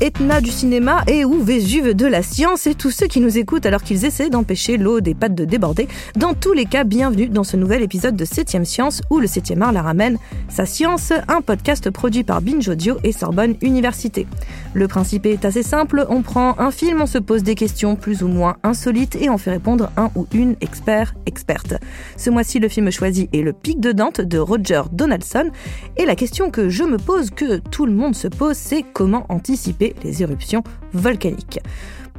Etna du cinéma et ou Vésuve de la science et tous ceux qui nous écoutent alors qu'ils essaient d'empêcher l'eau des pattes de déborder. Dans tous les cas, bienvenue dans ce nouvel épisode de 7ème Science où le 7ème art la ramène. Sa science, un podcast produit par Binge Audio et Sorbonne Université. Le principe est assez simple, on prend un film, on se pose des questions plus ou moins insolites et on fait répondre un ou une expert, experte. Ce mois-ci, le film choisi est Le Pic de Dante de Roger Donaldson et la question que je me pose, que tout le monde se pose, c'est comment anticiper les éruptions volcaniques.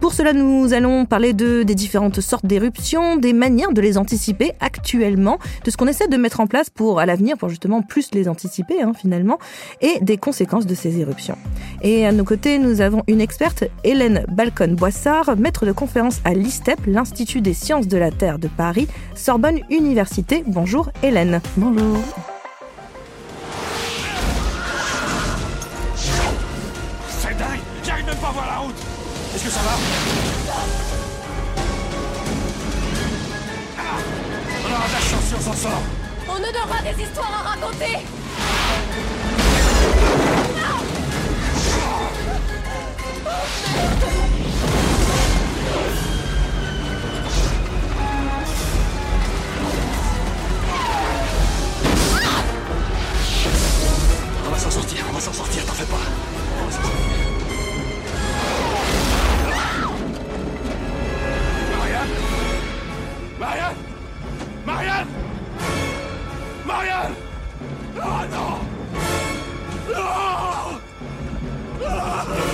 Pour cela, nous allons parler de, des différentes sortes d'éruptions, des manières de les anticiper actuellement, de ce qu'on essaie de mettre en place pour à l'avenir, pour justement plus les anticiper hein, finalement, et des conséquences de ces éruptions. Et à nos côtés, nous avons une experte, Hélène Balcon-Boissard, maître de conférence à l'ISTEP, l'Institut des sciences de la Terre de Paris, Sorbonne Université. Bonjour Hélène. Bonjour. Est-ce que ça va ah On aura de la chance si on s'en sort. On en aura des histoires à raconter. On va s'en sortir, on va s'en sortir, t'en fais pas. On va Marianne! Marianne! Marianne! Ah non! Non Ah,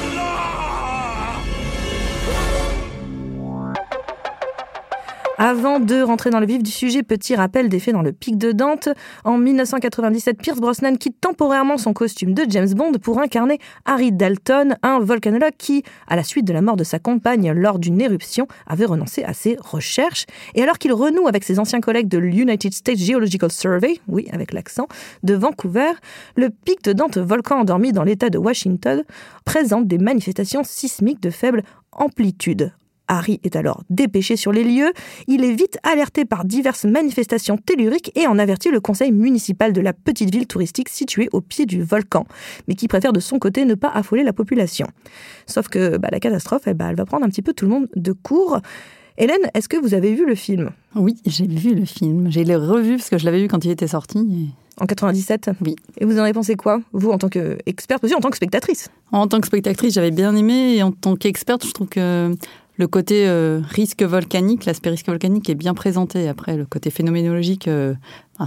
Avant de rentrer dans le vif du sujet, petit rappel des faits dans le pic de Dante. En 1997, Pierce Brosnan quitte temporairement son costume de James Bond pour incarner Harry Dalton, un volcanologue qui, à la suite de la mort de sa compagne lors d'une éruption, avait renoncé à ses recherches. Et alors qu'il renoue avec ses anciens collègues de l'United States Geological Survey, oui, avec l'accent, de Vancouver, le pic de Dante, volcan endormi dans l'état de Washington, présente des manifestations sismiques de faible amplitude. Harry est alors dépêché sur les lieux. Il est vite alerté par diverses manifestations telluriques et en avertit le conseil municipal de la petite ville touristique située au pied du volcan, mais qui préfère de son côté ne pas affoler la population. Sauf que bah, la catastrophe, eh bah, elle va prendre un petit peu tout le monde de court. Hélène, est-ce que vous avez vu le film? Oui, j'ai vu le film. J'ai revu parce que je l'avais vu quand il était sorti. En 97 Oui. Et vous en avez pensé quoi Vous, en tant qu'experte, aussi en tant que spectatrice? En tant que spectatrice, j'avais bien aimé. Et en tant qu'experte, je trouve que le côté euh, risque volcanique, l'aspect risque volcanique est bien présenté. Après, le côté phénoménologique, euh,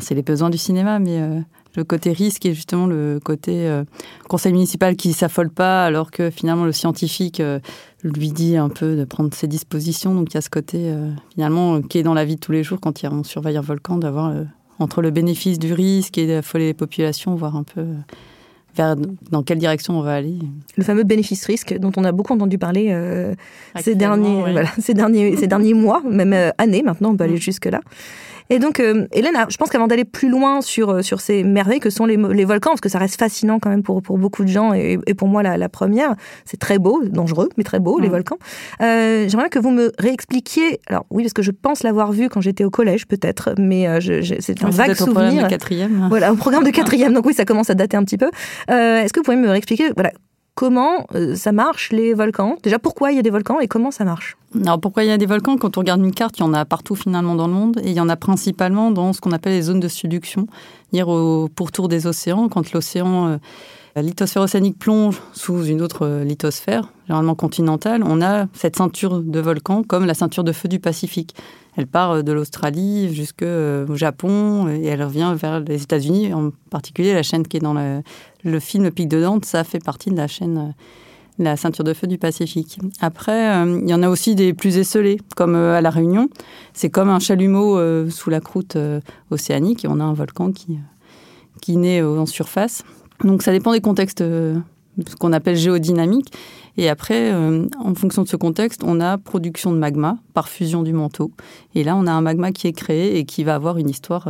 c'est les besoins du cinéma, mais euh, le côté risque est justement le côté conseil municipal qui s'affole pas, alors que finalement le scientifique lui dit un peu de prendre ses dispositions. Donc il y a ce côté finalement qui est dans la vie de tous les jours quand on surveille un volcan, d'avoir entre le bénéfice du risque et d'affoler les populations, voir un peu vers dans quelle direction on va aller. Le fameux bénéfice-risque dont on a beaucoup entendu parler euh, ces, derniers, oui. voilà, ces, derniers, ces derniers mois, même euh, années maintenant, on peut aller mmh. jusque-là. Et donc, euh, Hélène, je pense qu'avant d'aller plus loin sur, euh, sur ces merveilles que sont les, les, volcans, parce que ça reste fascinant quand même pour, pour beaucoup de gens, et, et pour moi la, la première, c'est très beau, dangereux, mais très beau, mmh. les volcans. Euh, J'aimerais que vous me réexpliquiez, alors oui, parce que je pense l'avoir vu quand j'étais au collège peut-être, mais euh, c'est un oui, vague souvenir. Au programme de quatrième. Voilà, au programme de quatrième, donc oui, ça commence à dater un petit peu. Euh, Est-ce que vous pouvez me réexpliquer, voilà, comment euh, ça marche les volcans? Déjà, pourquoi il y a des volcans et comment ça marche? Alors, pourquoi il y a des volcans? Quand on regarde une carte, il y en a partout finalement dans le monde et il y en a principalement dans ce qu'on appelle les zones de subduction, au pourtour des océans, quand l'océan. Euh, la lithosphère océanique plonge sous une autre euh, lithosphère, généralement continentale. On a cette ceinture de volcans comme la ceinture de feu du Pacifique. Elle part de l'Australie jusqu'au Japon et elle revient vers les États-Unis, en particulier la chaîne qui est dans le film Pic de Dante, ça fait partie de la chaîne la ceinture de feu du Pacifique. Après, euh, il y en a aussi des plus esselés, comme euh, à La Réunion. C'est comme un chalumeau euh, sous la croûte océanique et on a un volcan qui, qui naît en surface. Donc ça dépend des contextes, ce qu'on appelle géodynamique. Et après, en fonction de ce contexte, on a production de magma par fusion du manteau. Et là, on a un magma qui est créé et qui va avoir une histoire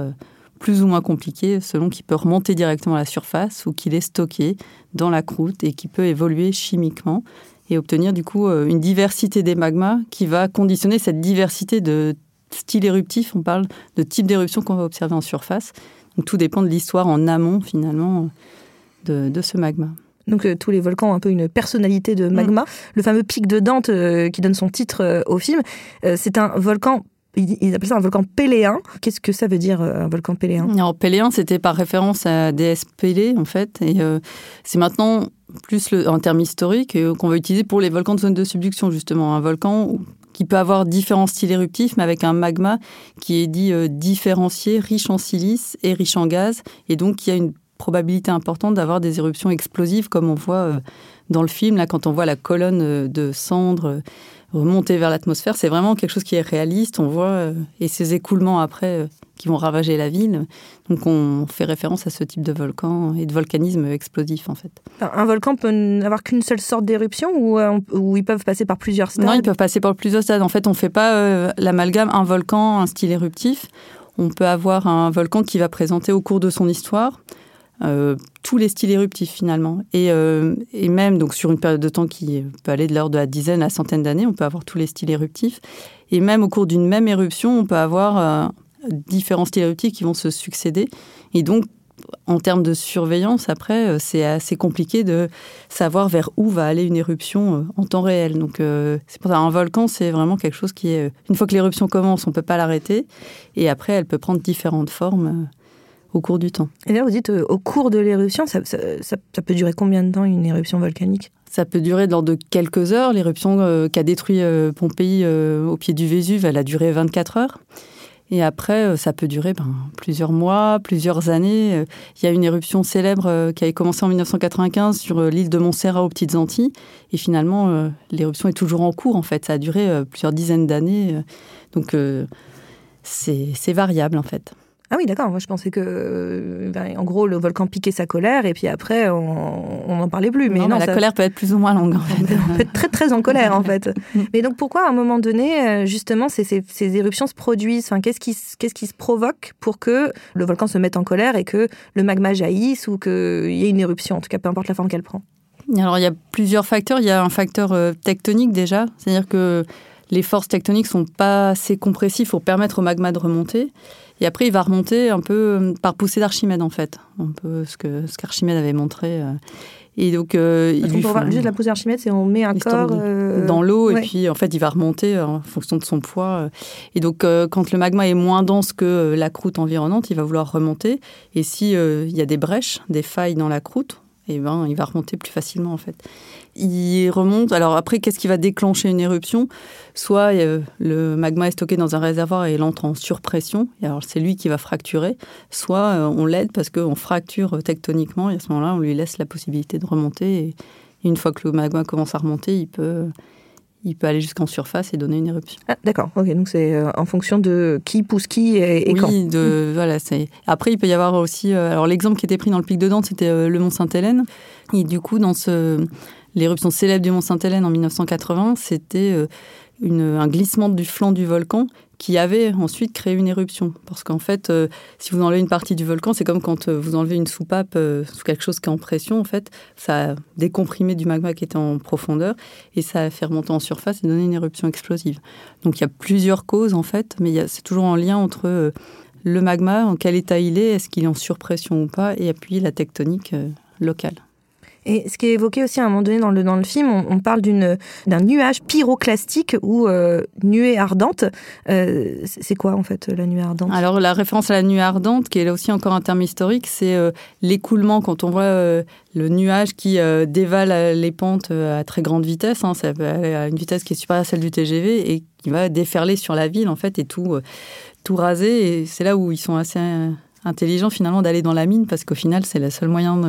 plus ou moins compliqué selon qu'il peut remonter directement à la surface ou qu'il est stocké dans la croûte et qui peut évoluer chimiquement et obtenir du coup euh, une diversité des magmas qui va conditionner cette diversité de styles éruptifs. On parle de type d'éruption qu'on va observer en surface. Donc tout dépend de l'histoire en amont finalement de, de ce magma. Donc euh, tous les volcans ont un peu une personnalité de magma. Le fameux pic de Dante euh, qui donne son titre euh, au film, c'est un volcan. Ils appellent ça un volcan péléen. Qu'est-ce que ça veut dire euh, un volcan péléen? Alors, Péléen, c'était par référence à déesse Pélée, en fait. Et euh, c'est maintenant plus le, un terme historique euh, qu'on va utiliser pour les volcans de zone de subduction, justement. Un volcan qui peut avoir différents styles éruptifs, mais avec un magma qui est dit différencié, riche en silice et riche en gaz. Et donc, qui a une probabilité importante d'avoir des éruptions explosives, comme on voit dans le film, là, quand on voit la colonne de cendres remonter vers l'atmosphère. C'est vraiment quelque chose qui est réaliste. On voit, euh, et ces écoulements après euh, qui vont ravager la ville. Donc, on fait référence à ce type de volcan et de volcanisme explosif, en fait. Un volcan peut n'avoir qu'une seule sorte d'éruption ou, euh, ou ils peuvent passer par plusieurs stades? Non, ils peuvent passer par plusieurs stades. En fait, on ne fait pas l'amalgame un volcan, un style éruptif. On peut avoir un volcan qui va présenter au cours de son histoire euh, tous les styles éruptifs finalement. Et, euh, et même donc sur une période de temps qui peut aller de l'ordre de la dizaine à la centaine d'années, on peut avoir tous les styles éruptifs. Et même au cours d'une même éruption, on peut avoir euh, différents styles éruptifs qui vont se succéder. Et donc, en termes de surveillance, après, c'est assez compliqué de savoir vers où va aller une éruption en temps réel. Donc, c'est pour ça un volcan, c'est vraiment quelque chose qui est. Une fois que l'éruption commence, on peut pas l'arrêter. Et après, elle peut prendre différentes formes au cours du temps. Et là, vous dites euh, au cours de l'éruption, ça, ça- ça- ça peut durer combien de temps une éruption volcanique? Ça peut durer de l'ordre de quelques heures. L'éruption euh, qui a détruit euh, Pompéi euh, au pied du Vésuve, elle a duré 24 heures. Et après, ça peut durer ben, plusieurs mois, plusieurs années. Il y a une éruption célèbre qui avait commencé en 1995 sur l'île de Montserrat aux Petites Antilles. Et finalement, l'éruption est toujours en cours, en fait. Ça a duré plusieurs dizaines d'années. Donc, c'est variable, en fait. Ah oui, d'accord. Moi, je pensais que, euh, ben, en gros, le volcan piquait sa colère et puis après, on n'en parlait plus. Mais Non, non, mais la ça- colère peut être plus ou moins longue, en fait. on peut être très très en colère en fait. Mais donc pourquoi à un moment donné, euh, justement, ces, ces- ces éruptions se produisent? Enfin, Qu'est-ce qui, qu'est-ce qui se provoque pour que le volcan se mette en colère et que le magma jaillisse ou qu'il y ait une éruption, en tout cas peu importe la forme qu'elle prend Alors, il y a plusieurs facteurs. Il y a un facteur euh, tectonique déjà, c'est-à-dire que les forces tectoniques sont pas assez compressives pour permettre au magma de remonter. Et après, il va remonter un peu euh, par poussée d'Archimède, en fait. Un peu ce que ce qu'Archimède avait montré. euh. Et donc, euh, il Parce qu'on lui peut voir faut- juste la poussée d'Archimède, c'est on met un corps euh, dans l'eau ouais. et puis en fait il va remonter en fonction de son poids. Et donc euh, quand le magma est moins dense que la croûte environnante, il va vouloir remonter. Et si il y a des brèches, des failles dans la croûte, et ben il va remonter plus facilement en fait. Il remonte. Alors après, qu'est-ce qui va déclencher une éruption? Soit euh, le magma est stocké dans un réservoir et il entre en surpression. Et alors c'est lui qui va fracturer. Soit euh, on l'aide parce qu'on fracture tectoniquement et à ce moment-là, on lui laisse la possibilité de remonter. Et une fois que le magma commence à remonter, il peut, il peut aller jusqu'en surface et donner une éruption. Ah, D'accord, ok, donc c'est euh, en fonction de qui pousse qui et, et quand. oui, de, voilà, c'est. Après, il peut y avoir aussi. euh, alors, l'exemple qui était pris dans le pic de Dante, c'était euh, le Mont Sainte-Hélène. Et du coup, dans ce, l'éruption célèbre du Mont Sainte-Hélène en 1980, c'était une, un glissement du flanc du volcan qui avait ensuite créé une éruption. Parce qu'en fait, euh, si vous enlevez une partie du volcan, c'est comme quand euh, vous enlevez une soupape euh, sous quelque chose qui est en pression, en fait, ça a décomprimé du magma qui était en profondeur et ça a fait remonter en surface et donner une éruption explosive. Donc il y a plusieurs causes, en fait, mais c'est toujours en lien entre euh, le magma, en quel état il est, est-ce qu'il est en surpression ou pas, et puis la tectonique locale. Et ce qui est évoqué aussi à un moment donné dans le, dans le film, on, on parle d'un nuage pyroclastique ou euh, nuée ardente. Euh, c'est quoi en fait la nuée ardente? Alors la référence à la nuée ardente, qui est là aussi encore un terme historique, c'est euh, l'écoulement quand on voit le nuage qui dévale les pentes à très grande vitesse, hein, à une vitesse qui est supérieure à celle du TGV et qui va déferler sur la ville en fait et tout, tout raser. Et c'est là où ils sont assez euh, intelligents finalement d'aller dans la mine parce qu'au final c'est le seul moyen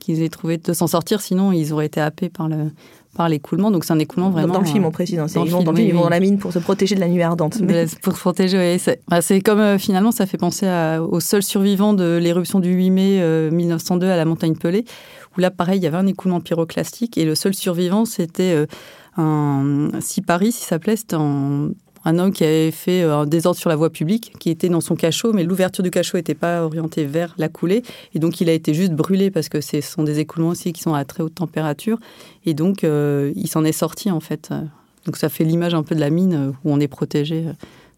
qu'ils aient trouvé de s'en sortir, sinon ils auraient été happés par le par l'écoulement. Donc c'est un écoulement vraiment. Dans le film, euh, on précise. hein, dans ils vont, film, dans le film, oui, ils vont oui. dans la mine pour se protéger de la nuée ardente. Mais- pour se protéger, oui. C'est bah, comme euh, finalement, ça fait penser à- au seul survivant de l'éruption du 8 mai euh, 1902 à la montagne Pelée, où là, pareil, il y avait un écoulement pyroclastique et le seul survivant, c'était euh, un Siparis, il s'appelait, c'était un, un homme qui avait fait euh, un désordre sur la voie publique, qui était dans son cachot, mais l'ouverture du cachot n'était pas orientée vers la coulée, et donc il a été juste brûlé parce que ce sont des écoulements aussi qui sont à très haute température, et donc euh, il s'en est sorti en fait. Donc ça fait l'image un peu de la mine euh, où on est protégé euh,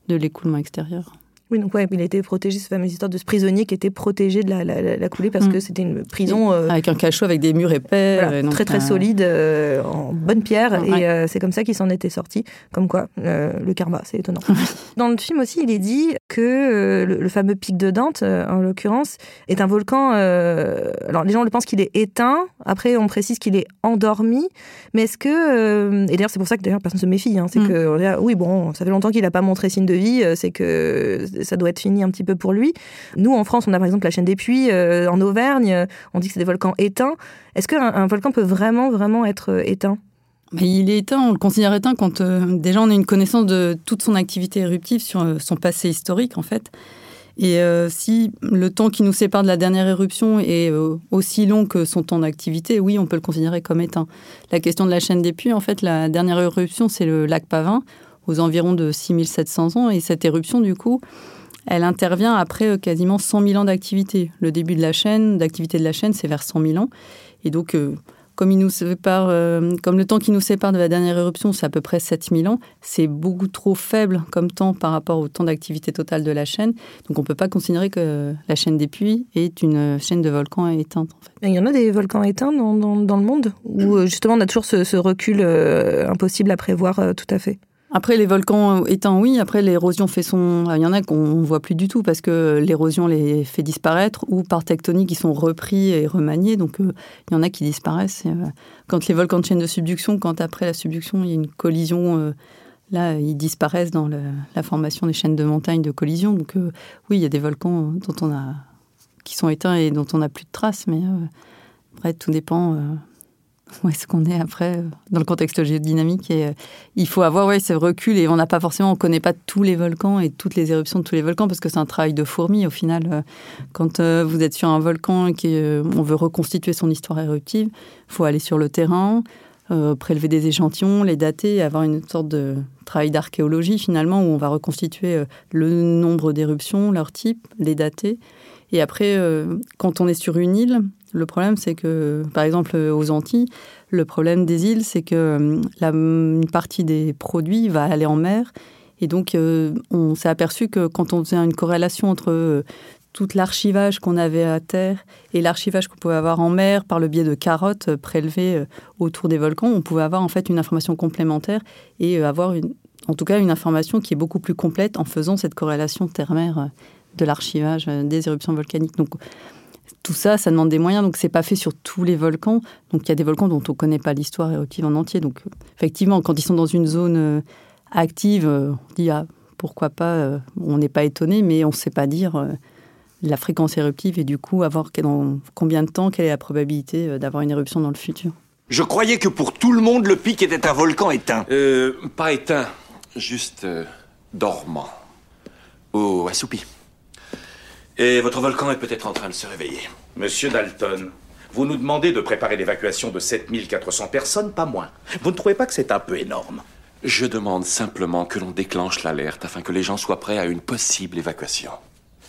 de l'écoulement extérieur. Oui, donc ouais, il a été protégé, cette fameuse histoire de ce prisonnier qui était protégé de la, la, la coulée parce Mm. que c'était une prison euh, Avec un cachot avec des murs épais. voilà, euh, donc, très très euh, solide, euh, en bonne pierre, Ouais. et euh, c'est comme ça qu'il s'en était sorti. Comme quoi, le karma, c'est étonnant. Dans le film aussi, il est dit que le, le fameux pic de Dante, en l'occurrence, est un volcan. alors les gens le pensent qu'il est éteint. Après, on précise qu'il est endormi. Mais est-ce que et d'ailleurs c'est pour ça que d'ailleurs personne se méfie. hein, c'est Mm. que oui bon, ça fait longtemps qu'il n'a pas montré signe de vie. C'est que ça doit être fini un petit peu pour lui. Nous en France, on a par exemple la chaîne des Puys euh, en Auvergne. euh, On dit que c'est des volcans éteints. Est-ce qu'un un volcan peut vraiment vraiment être euh, éteint? Mais il est éteint, on le considère éteint quand déjà on a une connaissance de toute son activité éruptive sur son passé historique en fait. Et si le temps qui nous sépare de la dernière éruption est aussi long que son temps d'activité, oui, on peut le considérer comme éteint. La question de la chaîne des puits, en fait, la dernière éruption, c'est le lac Pavin, aux environs de 6700 ans. Et cette éruption, du coup, elle intervient après euh, quasiment 100 000 ans d'activité. Le début de la chaîne, d'activité de la chaîne, c'est vers 100 000 ans. Et donc, euh, comme, il nous sépare, euh, comme le temps qui nous sépare de la dernière éruption, c'est à peu près 7000 ans, c'est beaucoup trop faible comme temps par rapport au temps d'activité totale de la chaîne. Donc on ne peut pas considérer que la chaîne des puits est une chaîne de volcans éteinte. En. Il y en a des volcans éteints dans, le monde euh, justement on a toujours ce, recul impossible à prévoir tout à fait? Après, les volcans éteints, oui. Après, l'érosion fait son. Il y en a qu'on ne voit plus du tout parce que l'érosion les fait disparaître ou par tectonique, ils sont repris et remaniés. Donc, euh, il y en a qui disparaissent. Euh, quand les volcans de chaîne de subduction, quand après la subduction, il y a une collision, euh, là, ils disparaissent dans la formation des chaînes de montagnes de collision. Donc, oui, il y a des volcans dont on a, qui sont éteints et dont on n'a plus de traces. Mais après, tout dépend. où est-ce qu'on est après euh, dans le contexte géodynamique et euh, il faut avoir ouais, ce recul et on n'a pas forcément, on connaît pas tous les volcans et toutes les éruptions de tous les volcans parce que c'est un travail de fourmi au final. euh, Quand vous êtes sur un volcan et qu'on veut reconstituer son histoire éruptive, il faut aller sur le terrain, prélever des échantillons, les dater avoir une sorte de travail d'archéologie finalement où on va reconstituer le nombre d'éruptions, leur type, les dater. Et après, quand on est sur une île, le problème, c'est que, par exemple, aux Antilles, le problème des îles, c'est que euh, une partie des produits va aller en mer. Et donc, euh, on s'est aperçu que quand on faisait une corrélation entre euh, tout l'archivage qu'on avait à terre et l'archivage qu'on pouvait avoir en mer par le biais de carottes prélevées autour des volcans, on pouvait avoir en fait une information complémentaire et avoir en tout cas une information qui est beaucoup plus complète en faisant cette corrélation terre-mer de l'archivage des éruptions volcaniques. Donc tout ça, ça demande des moyens, donc c'est pas fait sur tous les volcans. Donc il y a des volcans dont on connaît pas l'histoire éruptive en entier. Donc euh, effectivement, quand ils sont dans une zone euh, active, euh, on dit ah, pourquoi pas, on n'est pas étonné, mais on ne sait pas dire la fréquence éruptive et du coup avoir dans combien de temps, quelle est la probabilité d'avoir une éruption dans le futur. Je croyais que pour tout le monde, le pic était un volcan éteint. Euh, pas éteint, juste euh, dormant. Ou assoupi. Et votre volcan est peut-être en train de se réveiller. Monsieur Dalton, vous nous demandez de préparer l'évacuation de 7400 personnes, pas moins. Vous ne trouvez pas que c'est un peu énorme? Je demande simplement que l'on déclenche l'alerte afin que les gens soient prêts à une possible évacuation.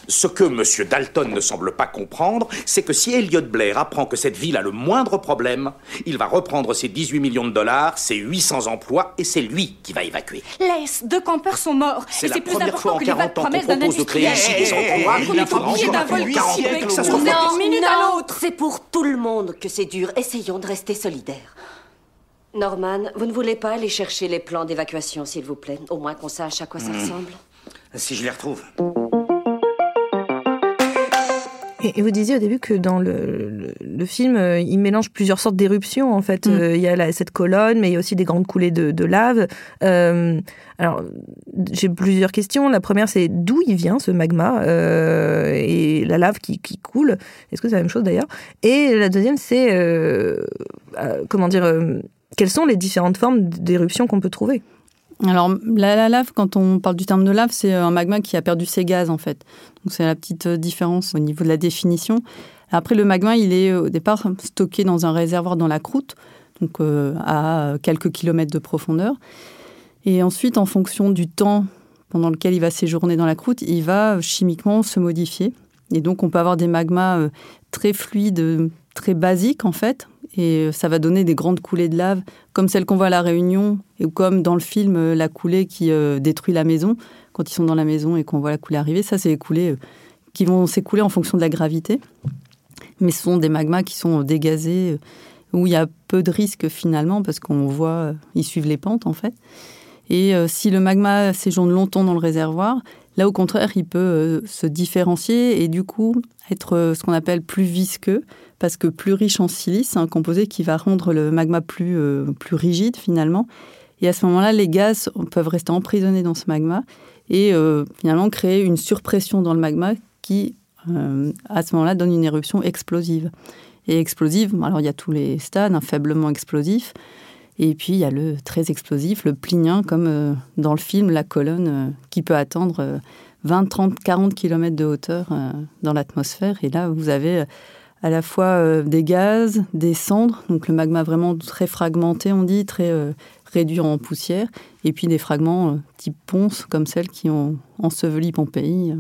Ce que Monsieur Dalton ne semble pas comprendre, c'est que si Elliot Blair apprend que cette ville a le moindre problème, il va reprendre ses 18 millions de dollars, ses 800 emplois, et c'est lui qui va évacuer. Laisse, deux campeurs sont morts. C'est la première fois en que les vagues 40 ans qu'on propose de créer industriel. ici des emplois. Il Il faut oublier d'un encore volcan 40 si siècles peu que ça soit d'une minute à l'autre. C'est pour tout le monde que c'est dur. Essayons de rester solidaires. Norman, vous ne voulez pas aller chercher les plans d'évacuation, s'il vous plaît? Au moins qu'on sache à quoi ça ressemble. Si je les retrouve. Et, vous disiez au début que dans le, le, le film, euh, il mélange plusieurs sortes d'éruptions. En fait, Mm. Euh, il y a la- cette colonne, mais il y a aussi des grandes coulées de, de lave. Euh, alors, j'ai plusieurs questions. La première, c'est d'où il vient ce magma euh, et la lave qui, qui coule? Est-ce que c'est la même chose d'ailleurs? Et la deuxième, c'est comment dire quelles sont les différentes formes d'éruption qu'on peut trouver? Alors, la, la lave, quand on parle du terme de lave, c'est un magma qui a perdu ses gaz, en fait. Donc, c'est la petite euh, différence au niveau de la définition. Après, le magma, il est euh, au départ stocké dans un réservoir dans la croûte, donc euh, à quelques kilomètres de profondeur. Et ensuite, en fonction du temps pendant lequel il va séjourner dans la croûte, il va euh, chimiquement se modifier. Et donc, on peut avoir des magmas euh, très fluides, euh, très basiques, en fait, Et ça va donner des grandes coulées de lave, comme celle qu'on voit à La Réunion, ou comme dans le film La coulée qui détruit la maison, quand ils sont dans la maison et qu'on voit la coulée arriver. Ça, c'est les coulées qui vont s'écouler en fonction de la gravité. Mais ce sont des magmas qui sont dégazés, où il y a peu de risques finalement, parce qu'on voit, ils suivent les pentes en fait. Et si le magma séjourne longtemps dans le réservoir, Là, au contraire, il peut euh, se différencier et du coup être euh, ce qu'on appelle plus visqueux, parce que plus riche en silice, un composé qui va rendre le magma plus, euh, plus rigide finalement. Et à ce moment-là, les gaz peuvent rester emprisonnés dans ce magma et finalement créer une surpression dans le magma qui, à ce moment-là, donne une éruption explosive. Et explosive, alors il y a tous les stades, un faiblement explosif, et puis il y a le très explosif, le plinien, comme euh, dans le film La colonne, euh, qui peut atteindre 20, 30, 40 km de hauteur euh, dans l'atmosphère. Et là, vous avez à la fois des gaz, des cendres, donc le magma vraiment très fragmenté, on dit, très réduit en poussière, et puis des fragments type ponce, comme celles qui ont enseveli Pompéi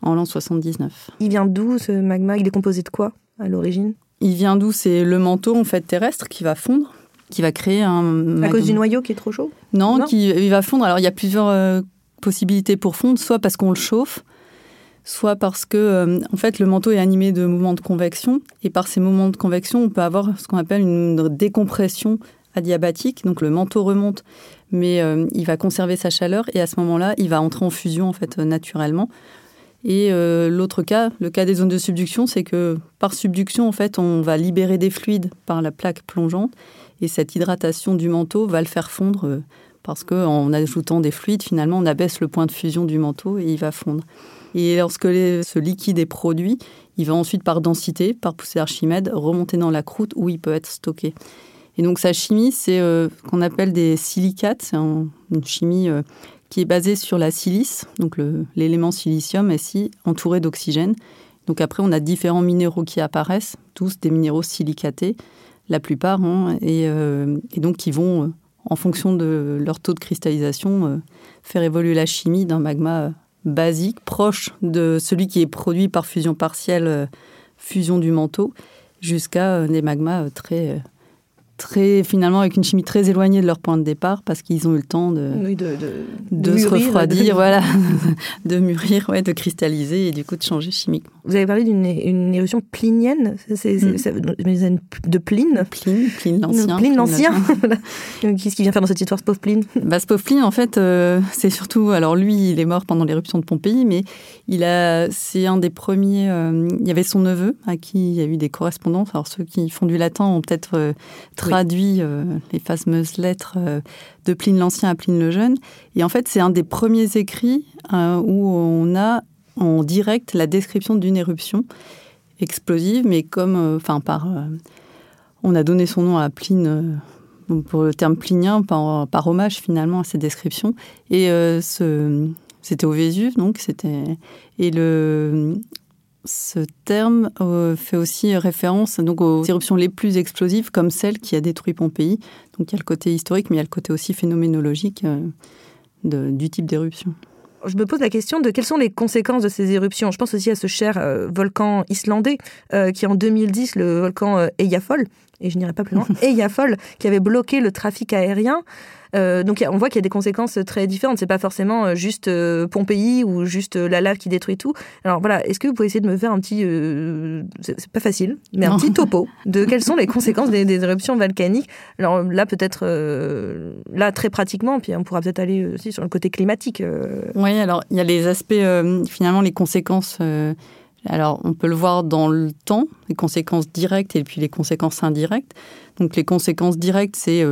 en l'an 79. Il vient d'où ce magma? Il est composé de quoi à l'origine? Il vient d'où? C'est le manteau en fait terrestre qui va fondre qui va créer un... À cause du noyau qui est trop chaud Non, qui il va fondre. Alors il y a plusieurs euh, possibilités pour fondre, soit parce qu'on le chauffe, soit parce que euh, en fait le manteau est animé de mouvements de convection et par ces mouvements de convection, on peut avoir ce qu'on appelle une décompression adiabatique. Donc le manteau remonte, mais euh, il va conserver sa chaleur et à ce moment-là, il va entrer en fusion en fait naturellement. Et l'autre cas, le cas des zones de subduction, c'est que par subduction, en fait, on va libérer des fluides par la plaque plongeante et cette hydratation du manteau va le faire fondre euh, parce qu'en ajoutant des fluides, finalement, on abaisse le point de fusion du manteau et il va fondre. Et lorsque ce liquide est produit, il va ensuite, par densité, par poussée d'Archimède, remonter dans la croûte où il peut être stocké. Et donc sa chimie, c'est euh, qu'on appelle des silicates. C'est une chimie euh, qui est basée sur la silice, donc l'élément silicium ici, entouré d'oxygène. Donc après, on a différents minéraux qui apparaissent, tous des minéraux silicatés la plupart, hein, euh, et, donc qui vont, euh, en fonction de leur taux de cristallisation, euh, faire évoluer la chimie d'un magma basique, proche de celui qui est produit par fusion partielle, fusion du manteau, jusqu'à des magmas très très finalement avec une chimie très éloignée de leur point de départ parce qu'ils ont eu le temps de, de, se refroidir, voilà, de mûrir, ouais, de cristalliser et du coup de changer chimiquement. Vous avez parlé d'une éruption plinienne, c'est, mm. de Pline. Pline, Pline l'ancien. Pline l'ancien. Qu'est-ce qui vient faire dans cette histoire, ce pauvre Pline? Bah, Ce pauvre Pline, en fait, euh, c'est surtout, alors lui, il est mort pendant l'éruption de Pompéi, mais il a, c'est un des premiers. Euh, il y avait son neveu à qui il y a eu des correspondances. Alors ceux qui font du latin ont peut-être euh, traduit euh, les fameuses lettres euh, de Pline l'Ancien à Pline le Jeune. Et en fait, c'est un des premiers écrits euh, où on a en direct la description d'une éruption explosive, mais comme, enfin, par. on a donné son nom à Pline pour le terme plinien, par, hommage finalement à ces descriptions. Et c'était au Vésuve, donc c'était. Et le, ce terme euh, fait aussi référence donc aux éruptions les plus explosives, comme celle qui a détruit Pompéi. Donc il y a le côté historique, mais il y a le côté aussi phénoménologique euh, du type d'éruption. Je me pose la question de quelles sont les conséquences de ces éruptions. Je pense aussi à ce cher euh, volcan islandais qui, en 2010, le volcan Eyjafol, et je n'irai pas plus loin, Eyjafol, qui avait bloqué le trafic aérien. Euh, donc on voit qu'il y a des conséquences très différentes. C'est pas forcément euh, juste euh, Pompéi ou juste la lave qui détruit tout. Alors voilà, est-ce que vous pouvez essayer de me faire un petit, c'est pas facile, mais un petit topo de quelles sont les conséquences des, éruptions volcaniques? Alors là peut-être là très pratiquement, puis on pourra peut-être aller aussi sur le côté climatique. Oui, alors il y a les aspects finalement les conséquences. Alors, on peut le voir dans le temps, les conséquences directes et puis les conséquences indirectes. Donc, les conséquences directes, c'est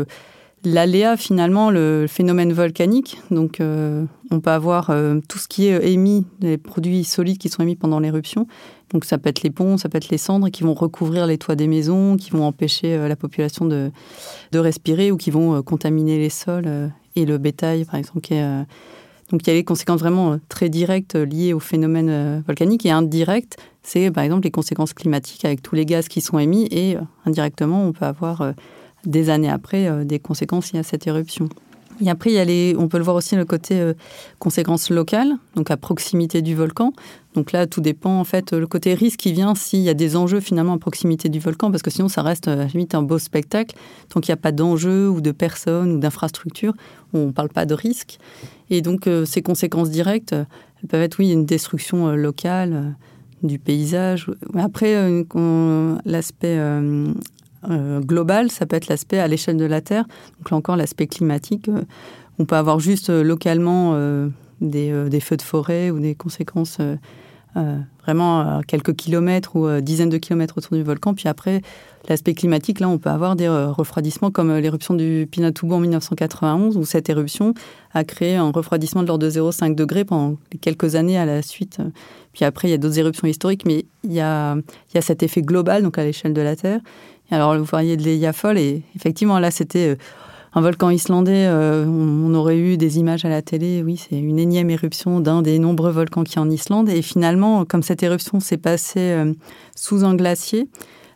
L'aléa, finalement, le phénomène volcanique, donc euh, on peut avoir euh, tout ce qui est émis, des produits solides qui sont émis pendant l'éruption. Donc ça peut être les ponts, ça peut être les cendres qui vont recouvrir les toits des maisons, qui vont empêcher euh, la population de, de, respirer ou qui vont contaminer les sols et le bétail, par exemple. Donc il y a les conséquences vraiment très directes liées au phénomène volcanique et indirectes, c'est par exemple les conséquences climatiques avec tous les gaz qui sont émis et indirectement on peut avoir des années après euh, des conséquences liées à cette éruption. Et après, il y a les, on peut le voir aussi le côté euh, conséquences locales, donc à proximité du volcan. Donc là, tout dépend, en fait, le côté risque qui vient s'il y a des enjeux finalement à proximité du volcan, parce que sinon, ça reste à la limite un beau spectacle. Tant qu'il n'y a pas d'enjeux ou de personnes ou d'infrastructures, on ne parle pas de risque. Et donc, euh, ces conséquences directes, elles peuvent être, oui, une destruction euh, locale euh, du paysage. Après, l'aspect global, ça peut être l'aspect à l'échelle de la Terre. Donc là encore, l'aspect climatique. on peut avoir juste localement des, feux de forêt ou des conséquences euh, vraiment à quelques kilomètres ou euh, dizaines de kilomètres autour du volcan. Puis après, l'aspect climatique, là, on peut avoir des euh, refroidissements comme l'éruption du Pinatubo en 1991, où cette éruption a créé un refroidissement de l'ordre de 0,5 degrés pendant quelques années à la suite. Puis après, il y a d'autres éruptions historiques, mais il y a, cet effet global, donc à l'échelle de la Terre. Alors, vous voyez de l'Eyjafol, et effectivement, là, c'était un volcan islandais, euh, on, aurait eu des images à la télé, oui, c'est une énième éruption d'un des nombreux volcans qui est en Islande. Et finalement, comme cette éruption s'est passée euh, sous un glacier,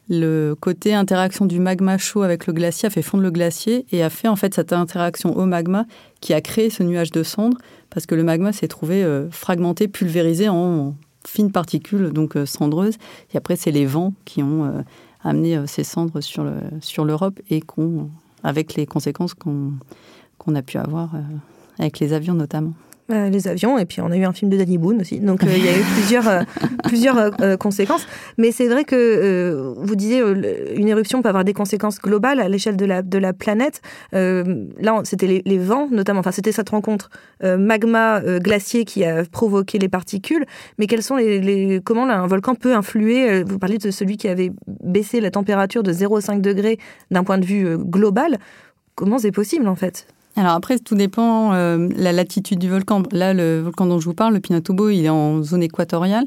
le côté interaction du magma chaud avec le glacier a fait fondre le glacier et a fait en fait cette interaction au magma qui a créé ce nuage de cendres parce que le magma s'est trouvé euh, fragmenté, pulvérisé en fines particules donc cendreuses. Et après, c'est les vents qui ont amené ces cendres sur l'Europe et qu'on avec les conséquences qu'on a pu avoir euh, avec les avions notamment. Euh, les avions, et puis on a eu un film de Danny Boone aussi. Donc euh, il y a eu plusieurs, plusieurs conséquences. Mais c'est vrai que vous disiez, une éruption peut avoir des conséquences globales à l'échelle de la, de la planète. là, c'était les, vents, notamment. Enfin, c'était cette rencontre magma-glacier qui a provoqué les particules. Mais quels sont les, comment un volcan peut influer Vous parliez de celui qui avait baissé la température de 0,5 degrés d'un point de vue global. Comment c'est possible en fait? Alors après, tout dépend euh, la latitude du volcan. Là, le volcan dont je vous parle, le Pinatubo, il est en zone équatoriale.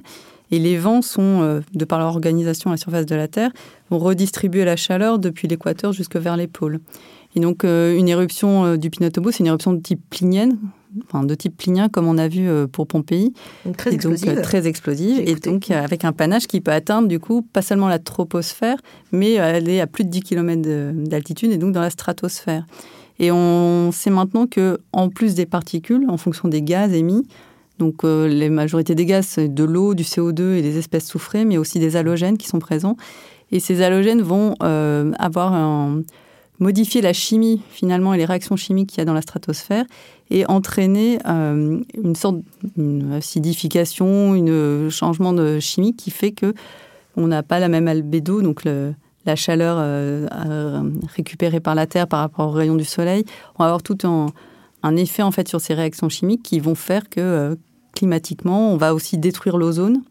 Et les vents sont, euh, de par leur organisation à la surface de la Terre, vont redistribuer la chaleur depuis l'équateur jusque vers les pôles. Et donc, euh, une éruption du Pinatubo, c'est une éruption de type plinienne, enfin de type plinien, comme on a vu pour Pompéi. Donc très explosive. Donc, très explosive. Et donc, avec un panache qui peut atteindre, du coup, pas seulement la troposphère, mais elle est à plus de 10 km d'altitude et donc dans la stratosphère. Et on sait maintenant que, en plus des particules, en fonction des gaz émis, donc euh, la majorité des gaz, c'est de l'eau, du CO2 et des espèces soufrées, mais aussi des halogènes qui sont présents. Et ces halogènes vont euh, avoir un, modifier la chimie finalement et les réactions chimiques qu'il y a dans la stratosphère et entraîner euh, une sorte d'acidification, un changement de chimie qui fait que on n'a pas la même albédo, donc le, la chaleur euh, euh, récupérée par la Terre par rapport aux rayons du Soleil, on va avoir tout un, effet en fait sur ces réactions chimiques qui vont faire que euh, climatiquement, on va aussi détruire l'ozone.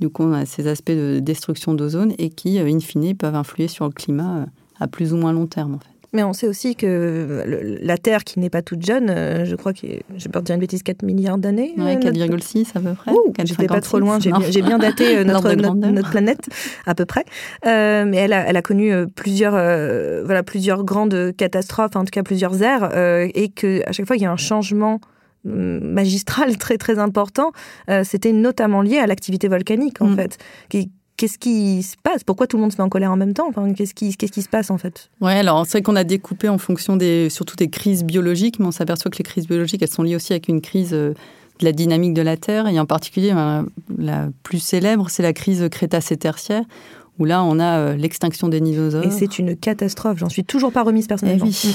Du coup, on a ces aspects de destruction d'ozone et qui, in fine, peuvent influer sur le climat à plus ou moins long terme. Mais on sait aussi que la Terre, qui n'est pas toute jeune, euh, je crois que peur de dire une bêtise, 4 milliards d'années. Oui, 4,6 à peu près. Je n'étais pas trop loin, j'ai bien, daté euh, notre, notre, planète, à peu près. Euh, mais elle a, elle a connu plusieurs, voilà, plusieurs grandes catastrophes, en tout cas plusieurs ères, et qu'à chaque fois qu'il y a un changement hum, magistral très très important, c'était notamment lié à l'activité volcanique en mm. fait, qui, qu'est-ce qui se passe? Pourquoi tout le monde se met en colère en même temps? Enfin, qu'est-ce, qui, qu'est-ce qui se passe en fait? Ouais, alors c'est vrai qu'on a découpé en fonction des, surtout des crises biologiques, mais on s'aperçoit que les crises biologiques, elles sont liées aussi avec une crise euh, de la dynamique de la Terre, et en particulier ben, la plus célèbre, c'est la crise crétacé-tertiaire, où là, on a euh, l'extinction des dinosaures. Et c'est une catastrophe. J'en suis toujours pas remise personnellement. Eh oui.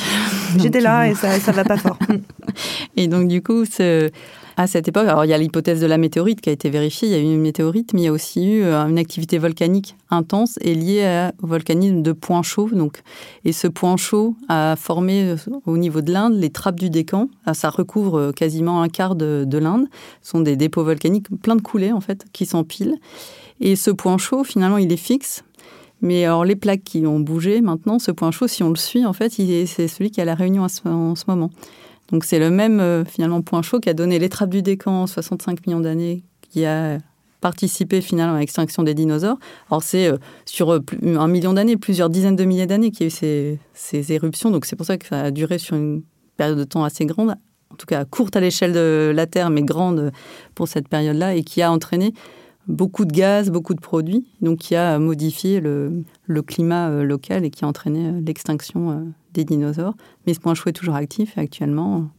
J'étais là et ça, ça va pas fort. et donc, du coup, c'est à cette époque, alors il y a l'hypothèse de la météorite qui a été vérifiée, il y a eu une météorite, mais il y a aussi eu euh, une activité volcanique intense et liée au volcanisme de points chauds. Donc, et ce point chaud a formé euh, au niveau de l'Inde les trappes du Décan. Ah, ça recouvre euh, quasiment un quart de, l'Inde. Ce sont des dépôts volcaniques plein de coulées en fait qui s'empilent. Et ce point chaud, finalement, il est fixe. Mais alors les plaques qui ont bougé maintenant, ce point chaud, si on le suit, en fait, c'est celui qui est à la Réunion en ce moment. Donc c'est le même euh, finalement point chaud qui a donné l'étrape du Décan 65 millions d'années, qui a participé finalement à l'extinction des dinosaures. Alors c'est euh, sur euh, un million d'années, plusieurs dizaines de milliers d'années qu'il y a eu ces, éruptions. Donc c'est pour ça que ça a duré sur une période de temps assez grande, en tout cas courte à l'échelle de la Terre, mais grande pour cette période-là, et qui a entraîné beaucoup de gaz, beaucoup de produits, donc qui a modifié le, le climat local et qui a entraîné l'extinction des dinosaures. Mais ce point chaud est toujours actif et actuellement,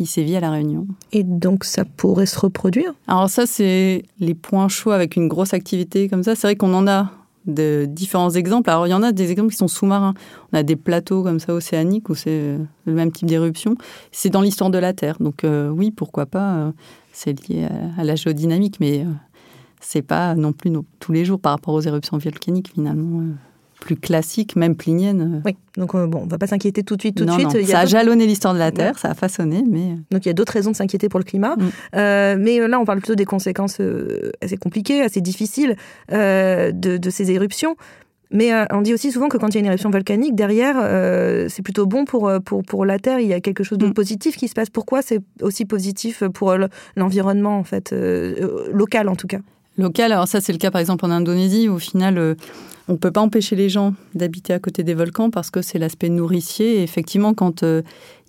il sévit à La Réunion. Et donc ça pourrait se reproduire? Alors ça, c'est les points chauds avec une grosse activité comme ça. C'est vrai qu'on en a de différents exemples. Alors il y en a des exemples qui sont sous-marins. On a des plateaux comme ça océaniques où c'est le même type d'éruption. C'est dans l'histoire de la Terre. Donc oui, pourquoi pas. c'est lié à, la géodynamique, mais c'est pas non plus tous les jours par rapport aux éruptions volcaniques finalement plus classique, même plinienne. Oui, donc euh, bon, on va pas s'inquiéter tout de suite, tout de suite. ça a jalonné l'histoire de la Terre, ça a façonné, mais... Donc il y a d'autres raisons de s'inquiéter pour le climat. Mm. Euh, mais euh, là, on parle plutôt des conséquences assez compliquées, assez difficiles de, ces éruptions. Mais on dit aussi souvent que quand il y a une éruption volcanique, derrière, c'est plutôt bon pour, pour, pour la Terre. Il y a quelque chose de mm. positif qui se passe. Pourquoi c'est aussi positif pour l'environnement, en fait, local en tout cas? Local, alors ça c'est le cas par exemple en Indonésie. Au final, on ne peut pas empêcher les gens d'habiter à côté des volcans parce que c'est l'aspect nourricier. Et effectivement, quand euh,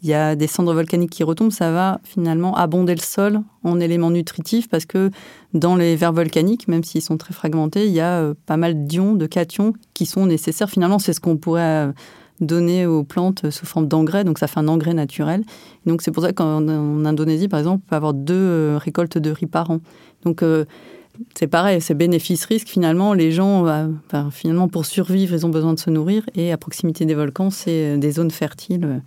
il y a des cendres volcaniques qui retombent, ça va finalement abonder le sol en éléments nutritifs parce que dans les vers volcaniques, même s'ils sont très fragmentés, il y a euh, pas mal d'ions, de cations qui sont nécessaires. Finalement, c'est ce qu'on pourrait euh, donner aux plantes sous forme d'engrais, donc ça fait un engrais naturel. donc c'est pour ça qu'en Indonésie, par exemple, on peut avoir deux récoltes de riz par an. Donc c'est pareil, c'est bénéfice-risque. Finalement, les gens, euh, finalement, pour survivre, ils ont besoin de se nourrir. Et à proximité des volcans, c'est des zones fertiles euh,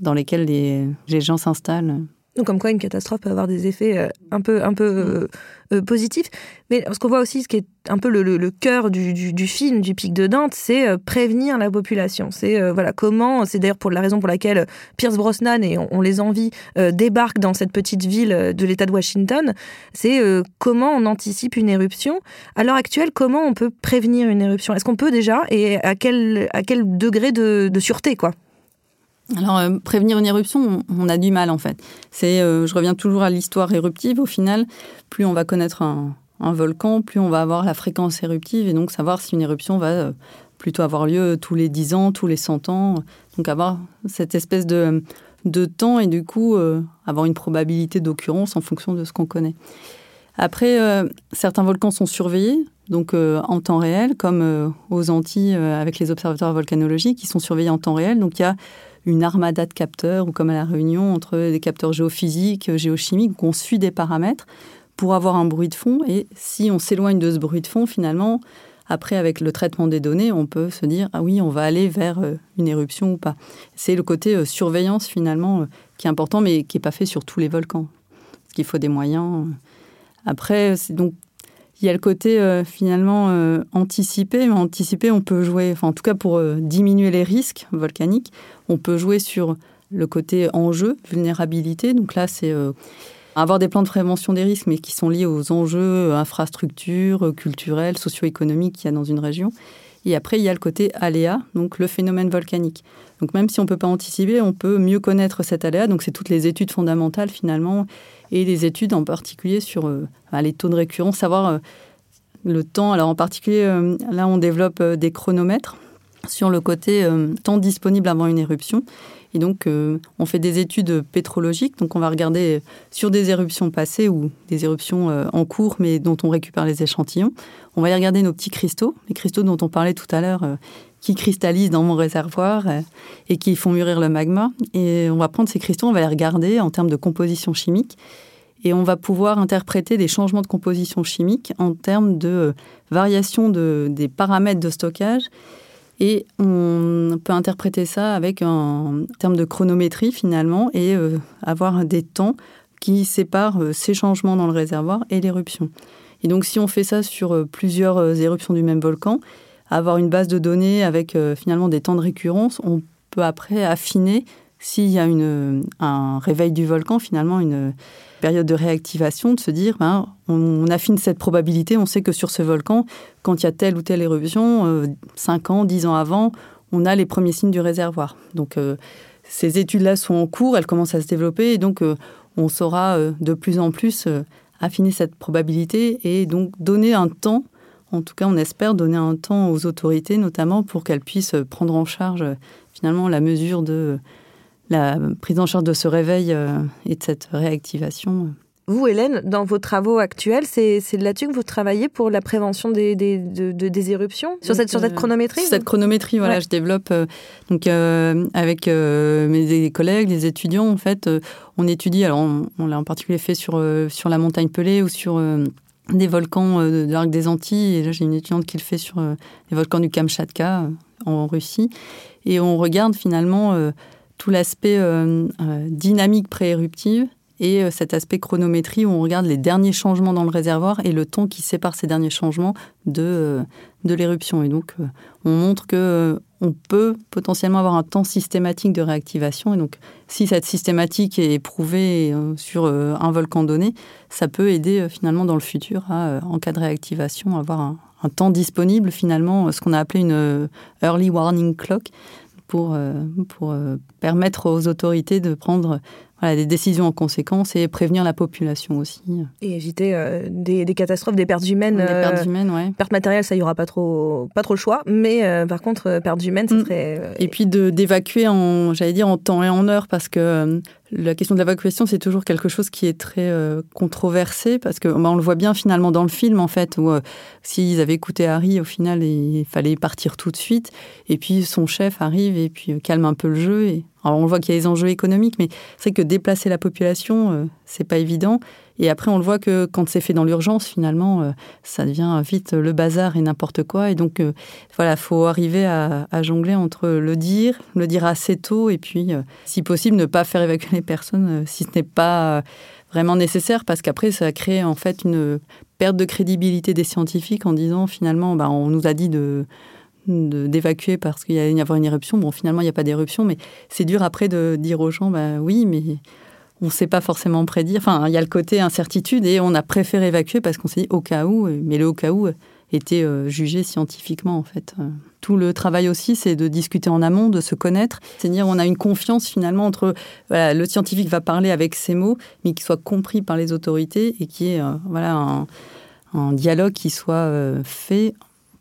dans lesquelles les gens s'installent. Donc, comme quoi, une catastrophe peut avoir des effets euh, un peu, un peu mm. euh, euh, positifs. Mais ce qu'on voit aussi, ce qui est un peu le, cœur du, film, du Pic de Dante, c'est prévenir la population. C'est voilà comment, c'est d'ailleurs pour la raison pour laquelle Pierce Brosnan et on, les envie débarquent dans cette petite ville de l'État de Washington. C'est comment on anticipe une éruption. À l'heure actuelle, comment on peut prévenir une éruption? Est-ce qu'on peut déjà? Et à quel à quel degré de, de sûreté quoi? Alors, euh, prévenir une éruption, on, a du mal en fait. C'est, euh, je reviens toujours à l'histoire éruptive. Au final, plus on va connaître un, volcan, plus on va avoir la fréquence éruptive et donc savoir si une éruption va euh, plutôt avoir lieu tous les 10 ans, tous les 100 ans. Donc, avoir cette espèce de, de temps et du coup, avoir une probabilité d'occurrence en fonction de ce qu'on connaît. Après, certains volcans sont surveillés, donc en temps réel, comme aux Antilles avec les observatoires volcanologiques, qui sont surveillés en temps réel. Donc, il y a une armada de capteurs, ou comme à La Réunion, entre des capteurs géophysiques, géochimiques, qu'on suit des paramètres pour avoir un bruit de fond. Et si on s'éloigne de ce bruit de fond, finalement, après, avec le traitement des données, on peut se dire, ah oui, on va aller vers euh, une éruption ou pas. C'est le côté euh, surveillance, finalement, euh, qui est important, mais qui n'est pas fait sur tous les volcans. Parce qu'il faut des moyens. Après, donc il y a le côté euh, finalement euh, anticipé, mais anticipé, on peut jouer, enfin, en tout cas pour euh, diminuer les risques volcaniques, on peut jouer sur le côté enjeu, vulnérabilité. Donc là, c'est avoir des plans de prévention des risques, mais qui sont liés aux enjeux infrastructures, culturels, socio-économiques qu'il y a dans une région. Et après, il y a le côté aléa, donc le phénomène volcanique. Donc même si on ne peut pas anticiper, on peut mieux connaître cet aléa. Donc c'est toutes les études fondamentales finalement et les études en particulier sur euh, bah, les taux de récurrence, savoir euh, le temps. Alors en particulier, euh, là on développe des chronomètres sur le côté temps disponible avant une éruption. Et donc, on fait des études pétrologiques. Donc, on va regarder sur des éruptions passées ou des éruptions en cours, mais dont on récupère les échantillons. On va y regarder nos petits cristaux, les cristaux dont on parlait tout à l'heure, qui cristallisent dans mon réservoir et qui font mûrir le magma. Et on va prendre ces cristaux, on va les regarder en termes de composition chimique et on va pouvoir interpréter des changements de composition chimique en termes de euh, variation de, des paramètres de stockage. Et on peut interpréter ça avec un terme de chronométrie finalement et euh, avoir des temps qui séparent euh, ces changements dans le réservoir et l'éruption. Et donc si on fait ça sur plusieurs éruptions du même volcan, avoir une base de données avec finalement des temps de récurrence, on peut après affiner s'il y a une, un réveil du volcan, finalement une période de réactivation, de se dire, ben, on, affine cette probabilité, on sait que sur ce volcan, quand il y a telle ou telle éruption, 5 euh, ans, 10 ans avant, on a les premiers signes du réservoir. Donc euh, ces études-là sont en cours, elles commencent à se développer, et donc euh, on saura de plus en plus affiner cette probabilité et donc donner un temps, en tout cas on espère donner un temps aux autorités, notamment pour qu'elles puissent prendre en charge finalement la mesure de la prise en charge de ce réveil euh, et de cette réactivation. Vous, Hélène, dans vos travaux actuels, c'est là-dessus que vous travaillez pour la prévention des, des, des éruptions sur cette, sur cette chronométrie Sur cette chronométrie, voilà, je développe donc avec mes collègues, les étudiants, en fait, on étudie. Alors, on, l'a en particulier fait sur sur la montagne Pelée ou sur des volcans de l'arc des Antilles. Et là, j'ai une étudiante qui le fait sur les volcans du Kamchatka en Russie. Et on regarde finalement l'aspect euh, euh, dynamique pré-éruptive et euh, cet aspect chronométrie où on regarde les derniers changements dans le réservoir et le temps qui sépare ces derniers changements de, de l'éruption. Et donc, on montre que on peut potentiellement avoir un temps systématique de réactivation. Et donc, si cette systématique est prouvée sur un volcan donné, ça peut aider finalement dans le futur à, en cas de réactivation, avoir un, un temps disponible finalement, ce qu'on a appelé une early warning clock pour, euh, pour euh, permettre aux autorités de prendre voilà, des décisions en conséquence et prévenir la population aussi. Et éviter euh, des, des, catastrophes, des pertes humaines. Des pertes humaines, ouais. Pertes matérielles, ça, il n'y aura pas trop, pas trop le choix. Mais par contre, pertes humaines, ça mm. serait... Et puis d'évacuer en, j'allais dire, en temps et en heure, parce que la question de l'évacuation, c'est toujours quelque chose qui est très euh, controversé parce que bah, on le voit bien finalement dans le film en fait où euh, s'ils avaient écouté Harry, au final il fallait partir tout de suite et puis son chef arrive et puis euh, calme un peu le jeu et alors on voit qu'il y a les enjeux économiques, mais c'est que déplacer la population, c'est pas évident. Et après, on le voit que quand c'est fait dans l'urgence, finalement, euh, ça devient vite le bazar et n'importe quoi. Et donc, euh, voilà, faut arriver à, jongler entre le dire, le dire assez tôt, et puis, euh, si possible, ne pas faire évacuer les personnes si ce n'est pas vraiment nécessaire, parce qu'après, ça crée en fait une perte de crédibilité des scientifiques en disant finalement, bah, on nous a dit de d'évacuer parce qu'il y a y avoir une éruption. Bon, finalement, il n'y a pas d'éruption, mais c'est dur après de dire aux gens, bah oui, mais on ne sait pas forcément prédire. Enfin, il y a le côté incertitude et on a préféré évacuer parce qu'on s'est dit au cas où, mais le au cas où était euh, jugé scientifiquement en fait. Tout le travail aussi, c'est de discuter en amont, de se connaître. C'est-à-dire, on a une confiance finalement entre le scientifique va parler avec ses mots, mais qui soit compris par les autorités et qui est euh, voilà un, dialogue qui soit euh, fait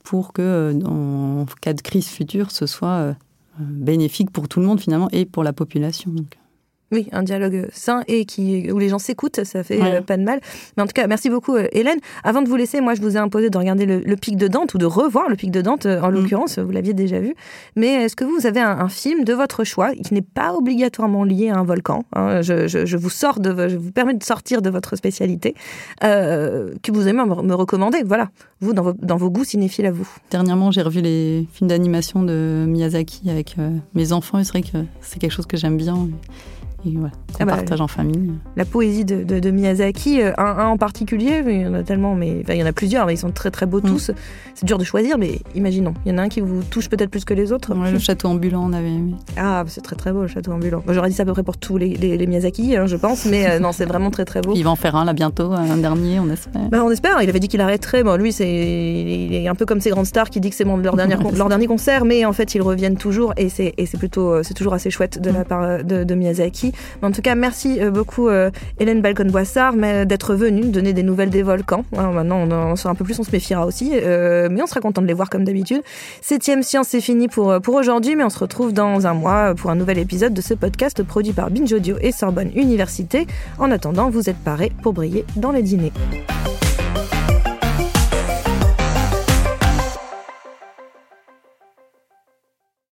pour que en cas de crise future, ce soit bénéfique pour tout le monde finalement et pour la population. Oui, un dialogue sain et qui, où les gens s'écoutent, ça fait euh, pas de mal. Mais en tout cas, merci beaucoup euh, Hélène. Avant de vous laisser, moi je vous ai imposé de regarder le, pic de Dante ou de revoir le pic de Dante euh, en mm. l'occurrence, vous l'aviez déjà vu. Mais est-ce que vous, avez un, film de votre choix qui n'est pas obligatoirement lié à un volcan hein? je, vous sors de, je vous permets de sortir de votre spécialité que vous aimez me, recommander. Voilà, vous dans vos, dans vos goûts cinéphiles à vous. Dernièrement, j'ai revu les films d'animation de Miyazaki avec mes enfants et c'est vrai que c'est quelque chose que j'aime bien et ah bah, partage en famille. La poésie de, de, Miyazaki, euh, un, en particulier, il y en a tellement, mais enfin, il y en a plusieurs, mais ils sont très très beaux mm. tous. C'est dur de choisir, mais imaginons, il y en a un qui vous touche peut-être plus que les autres. le château ambulant, on avait aimé. Ah, c'est très très beau le château ambulant. J'aurais dit ça à peu près pour tous les, les, Miyazaki, hein, je pense, mais euh, non, c'est vraiment très très beau. il va en faire un là bientôt, un dernier, on espère. Bah, on espère. Il avait dit qu'il arrêterait. Bon, lui, c'est il est un peu comme ces grandes stars qui disent que c'est leur, dernière, leur dernier concert, mais en fait, ils reviennent toujours et c'est plutôt euh, c'est toujours assez chouette de la part de, de Miyazaki. En tout cas, merci euh, beaucoup euh, Hélène Balcon-Boissard d'être venue donner des nouvelles des volcans. maintenant, on en sait un peu plus, on se méfiera aussi, euh, mais on sera content de les voir comme d'habitude. Septième science, c'est fini pour, pour aujourd'hui, mais on se retrouve dans un mois pour un nouvel épisode de ce podcast produit par Binge Audio et Sorbonne Université. En attendant, vous êtes parés pour briller dans les dîners.